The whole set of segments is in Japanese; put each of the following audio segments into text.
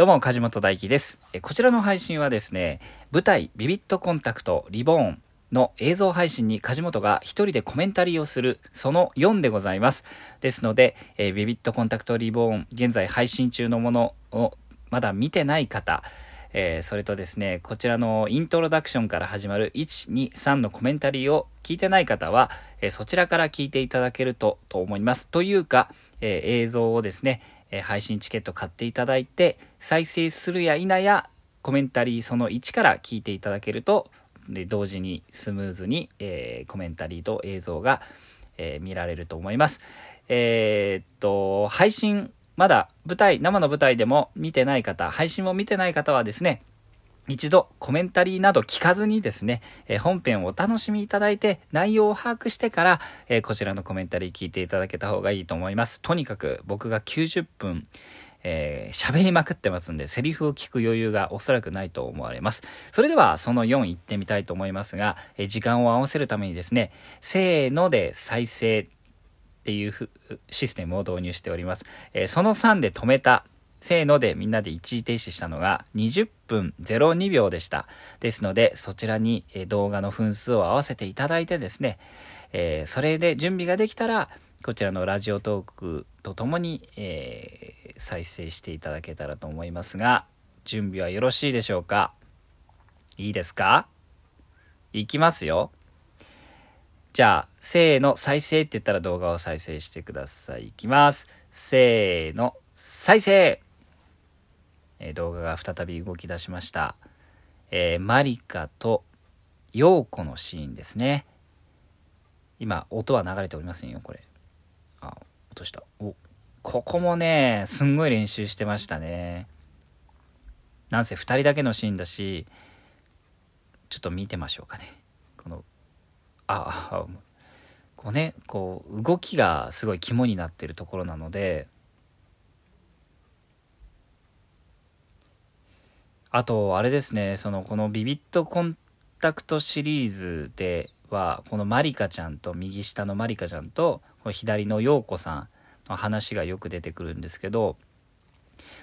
どうも、梶本大輝です。こちらの配信はですね、舞台ビビットコンタクトリボーンの映像配信に梶本が一人でコメンタリーをする、その4でございます。ですので、えービビットコンタクトリボーン、現在配信中のものをまだ見てない方、えーそれとですね、こちらのイントロダクションから始まる1、2、3のコメンタリーを聞いてない方は、えーそちらから聞いていただけると、と思います。というか、えー映像をですね、え配信チケット買っていただいて、再生するや否や、コメンタリーその1から聞いていただけると、で同時にスムーズに、えーコメンタリーと映像が、えー見られると思います。えーっと、配信、まだ舞台、生の舞台でも見てない方、配信も見てない方はですね、一度コメンタリーなど聞かずにですね、え本編をお楽しみいただいて内容を把握してから、えこちらのコメンタリー聞いていただけた方がいいと思います。とにかく僕が90分えー喋りまくってますんで、セリフを聞く余裕がおそらくないと思われます。それでは、その4行ってみたいと思いますが、え時間を合わせるためにですね、せーので再生っていうシステムを導入しております。えその3で止めた、せーのでみんなで一時停止したのが20分02秒でした。ですので、そちらに動画の分数を合わせていただいてですね、えーそれで準備ができたら、こちらのラジオトークとともに、えー再生していただけたらと思いますが、準備はよろしいでしょうか？いいですか？いきますよ。じゃあ、せーの、再生って言ったら動画を再生してください。いきます。せーの、再生え動画が再び動き出しました。えーマリカと陽子のシーンですね。今、音は流れておりませんよ、これ。あ、落とした。お、ここもね、すんごい練習してましたね。なんせ2人だけのシーンだし、ちょっと見てましょうかね。この、あ、あ、こうね、こう、動きがすごい肝になってるところなので、あと、あれですね、その、このビビットコンタクトシリーズでは、このマリカちゃんと、右下のマリカちゃんと、この左の陽子さんの話がよく出てくるんですけど、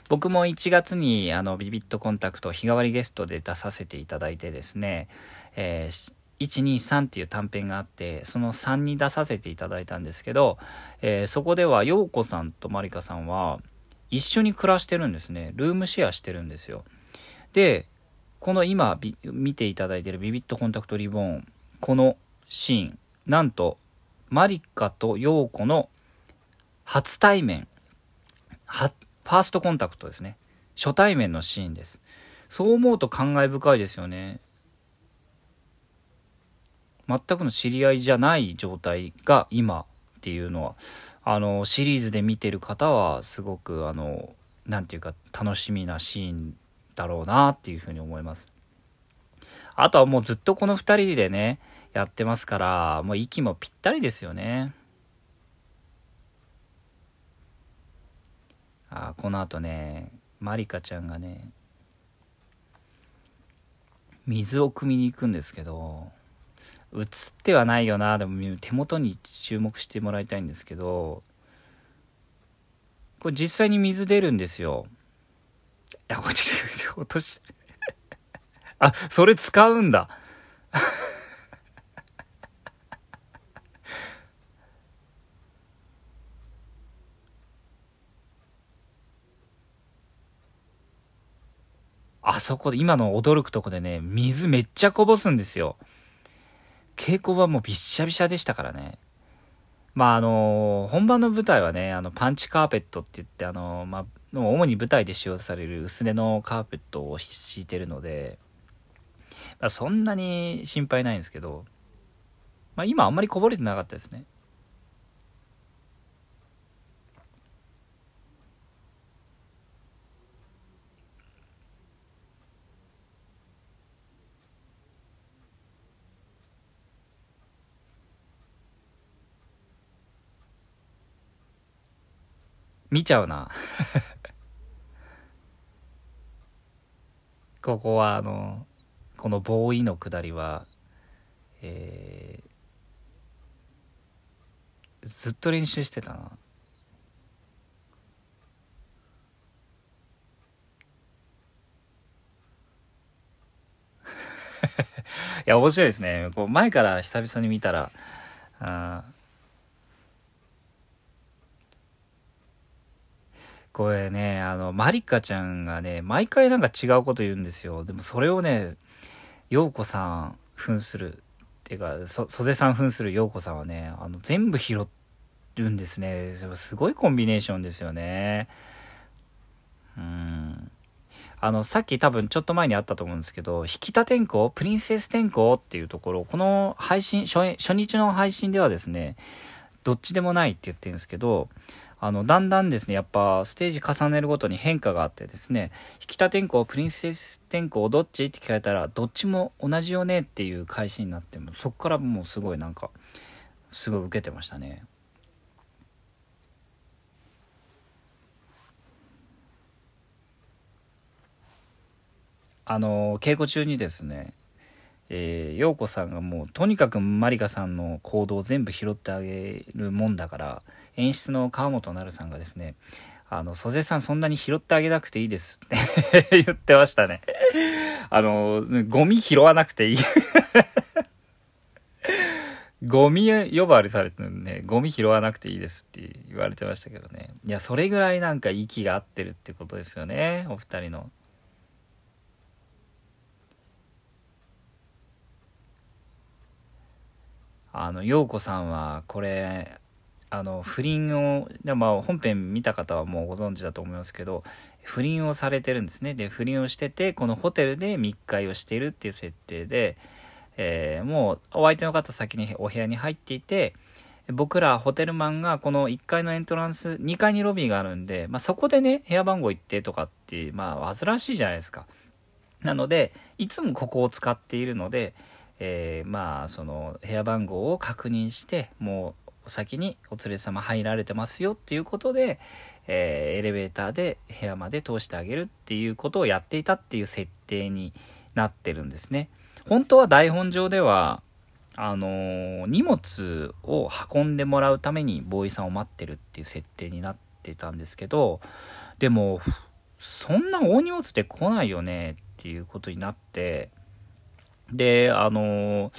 僕も1月にあのビビットコンタクト日替わりゲストで出させていただいてですね、えー123っていう短編があってその3に出させていただいたんですけど、えーそこでは陽子さんとまりかさんは一緒に暮らしてるんですね。ルームシェアしてるんですよ。でこの今見ていただいてるビビットコンタクトリボーンこのシーンなんとマリカと陽子の初対面はファーストコンタクトですね。初対面のシーンです。そう思うと感慨深いですよね。全くの知り合いじゃない状態が今っていうのは。あのシリーズで見てる方はすごくあのなんていうか楽しみなシーンだろうなっていうふうに思います。あとはもうずっとこの2人でねやってますからもう息もぴったりですよね。あこのあとねマリカちゃんがね水を汲みに行くんですけど映ってはないよな。でも手元に注目してもらいたいんですけどこれ実際に水出るんですよ。やこれち落とし あそれ使うんだ。あそこで今の驚くとこでね水めっちゃこぼすんですよ。稽古場もびっしゃびしゃでしたからね。まああの本番の舞台はね、あのパンチカーペットって言って、あのまあ、主に舞台で使用される薄手のカーペットを敷いてるので、まあ、そんなに心配ないんですけど、まあ今あんまりこぼれてなかったですね。見ちゃうな。ここはあのこのボーイの下りは、えー、ずっと練習してたな。いや、面白いですね。こう前から久々に見たら、あこれね、あの、マリカちゃんがね、毎回なんか違うこと言うんですよ。でもそれをね、陽子さん扮する、っていうか、そ、袖さん扮する陽子さんはね、あの、全部拾るんですね。すごいコンビネーションですよね。うん。あの、さっき多分ちょっと前にあったと思うんですけど、引田天候プリンセス天候っていうところ、この配信初、初日の配信ではですね、どっちでもないって言ってるんですけど、あの、だんだんですね、やっぱステージ重ねるごとに変化があってですね、引田天候、プリンセス天候、どっちって聞かれたら、どっちも同じよねっていう開始になっても、そっからもうすごいなんか、すごい受けてましたね。あの、稽古中にですね、えー、陽子さんがもうとにかくまりかさんの行動を全部拾ってあげるもんだから演出の川本なるさんがですねあの、曽根さんそんなに拾ってあげなくていいですって 言ってましたね。あの、ゴミ拾わなくていい ゴミ呼ばわりされてるんで、ゴミ拾わなくていいですって言われてましたけどね。いや、それぐらいなんか息が合ってるってことですよね、お二人の。あの、陽子さんは、これ、あの、不倫を、でまあ、本編見た方はもうご存知だと思いますけど、不倫をされてるんですね。で、不倫をしてて、このホテルで密会をしているっていう設定で、えー、もう、お相手の方先にお部屋に入っていて、僕らホテルマンがこの1階のエントランス、2階にロビーがあるんで、まあ、そこでね、部屋番号言ってとかって、まあ、煩わしいじゃないですか。なので、いつもここを使っているので、えー、まあその部屋番号を確認してもうお先にお連れ様入られてますよっていうことで、えー、エレベーターで部屋まで通してあげるっていうことをやっていたっていう設定になってるんですね。本当は台本上ではあのー、荷物を運んでもらうためにボーイさんを待ってるっていう設定になってたんですけどでもそんな大荷物で来ないよねっていうことになってで、あの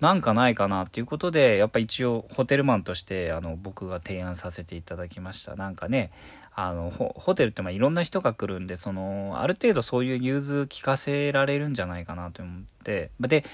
なんかないかなっていうことで、やっぱ一応ホテルマンとして、あの、僕が提案させていただきました。なんかね、あの、ホテルってまあいろんな人が来るんで、その、ある程度そういう融通聞かせられるんじゃないかなと思って、で、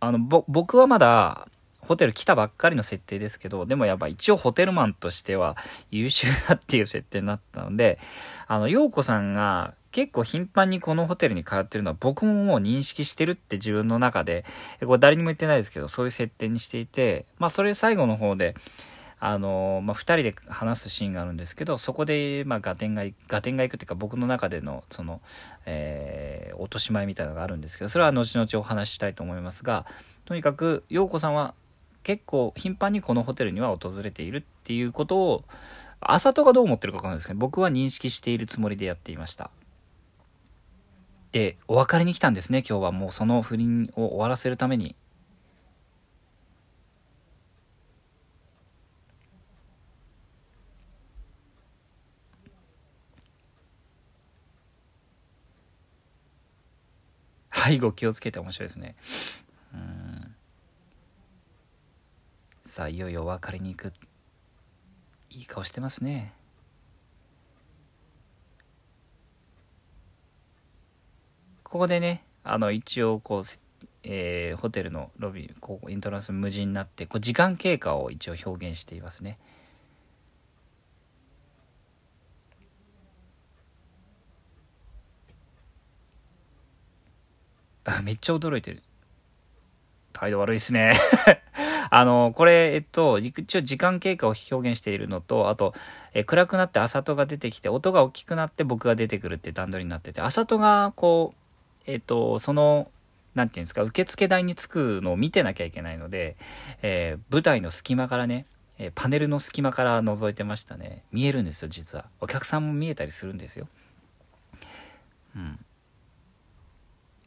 あの、ぼ僕はまだ、ホテル来たばっかりの設定ですけど、でもやっぱ一応ホテルマンとしては優秀だっていう設定になったので、あの、陽子さんが結構頻繁にこのホテルに通ってるのは僕ももう認識してるって自分の中で、これ誰にも言ってないですけど、そういう設定にしていて、まあそれ最後の方で、あのまあ、二人で話すシーンがあるんですけど、そこで、まあ、ガテンが、ガテンが行くっていうか、僕の中での、その、えー、落とし前みたいなのがあるんですけど、それは後々お話ししたいと思いますが、とにかく、陽子さんは結構頻繁にこのホテルには訪れているっていうことを、あさとがどう思ってるかわかんないですけど、僕は認識しているつもりでやっていました。で、お別れに来たんですね、今日はもうその不倫を終わらせるために。背後気をつけて面白いですね。さあ、いよいよお別れに行く。いい顔してますね。ここでね、あの、一応、こう、えー、ホテルのロビー、こう、イントランス無人になって、こう、時間経過を一応表現していますね。めっちゃ驚いてる。態度悪いっすね。あの、これ、えっと、一応時間経過を表現しているのと、あと、え暗くなって朝戸が出てきて、音が大きくなって僕が出てくるって段取りになってて、朝戸がこう、えっ、と、その、なんていうんですか、受付台に着くのを見てなきゃいけないので、えー、舞台の隙間からね、えー、パネルの隙間から覗いてましたね。見えるんですよ、実は。お客さんも見えたりするんですよ。うん。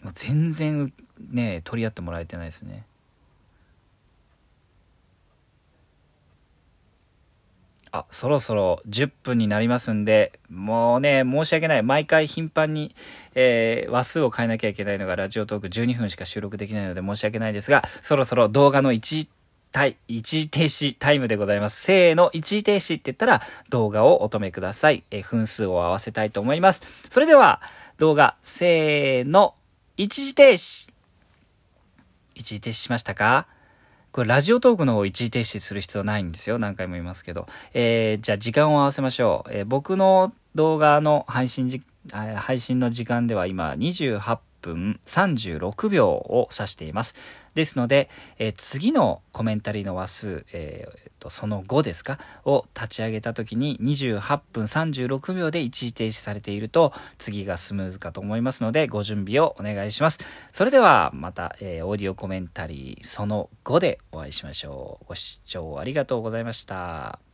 もう全然、ね、取り合ってもらえてないですね。あ、そろそろ10分になりますんで、もうね、申し訳ない。毎回頻繁に、えー、話数を変えなきゃいけないのが、ラジオトーク12分しか収録できないので申し訳ないですが、そろそろ動画の一時一時停止タイムでございます。せーの、一時停止って言ったら動画をお止めください。え、分数を合わせたいと思います。それでは、動画、せーの、一時停止。一時停止しましたか？これラジオトークの一時停止する必要ないんですよ。何回も言いますけど。えー、じゃあ時間を合わせましょう。えー、僕の動画の配信じ、配信の時間では今28分36秒を指しています。ですので、えー、次のコメンタリーの話数、えー、とその5ですか？を立ち上げた時に28分36秒で一時停止されていると次がスムーズかと思いますのでご準備をお願いします。それではまた、えー、オーディオコメンタリーその5でお会いしましょう。ご視聴ありがとうございました。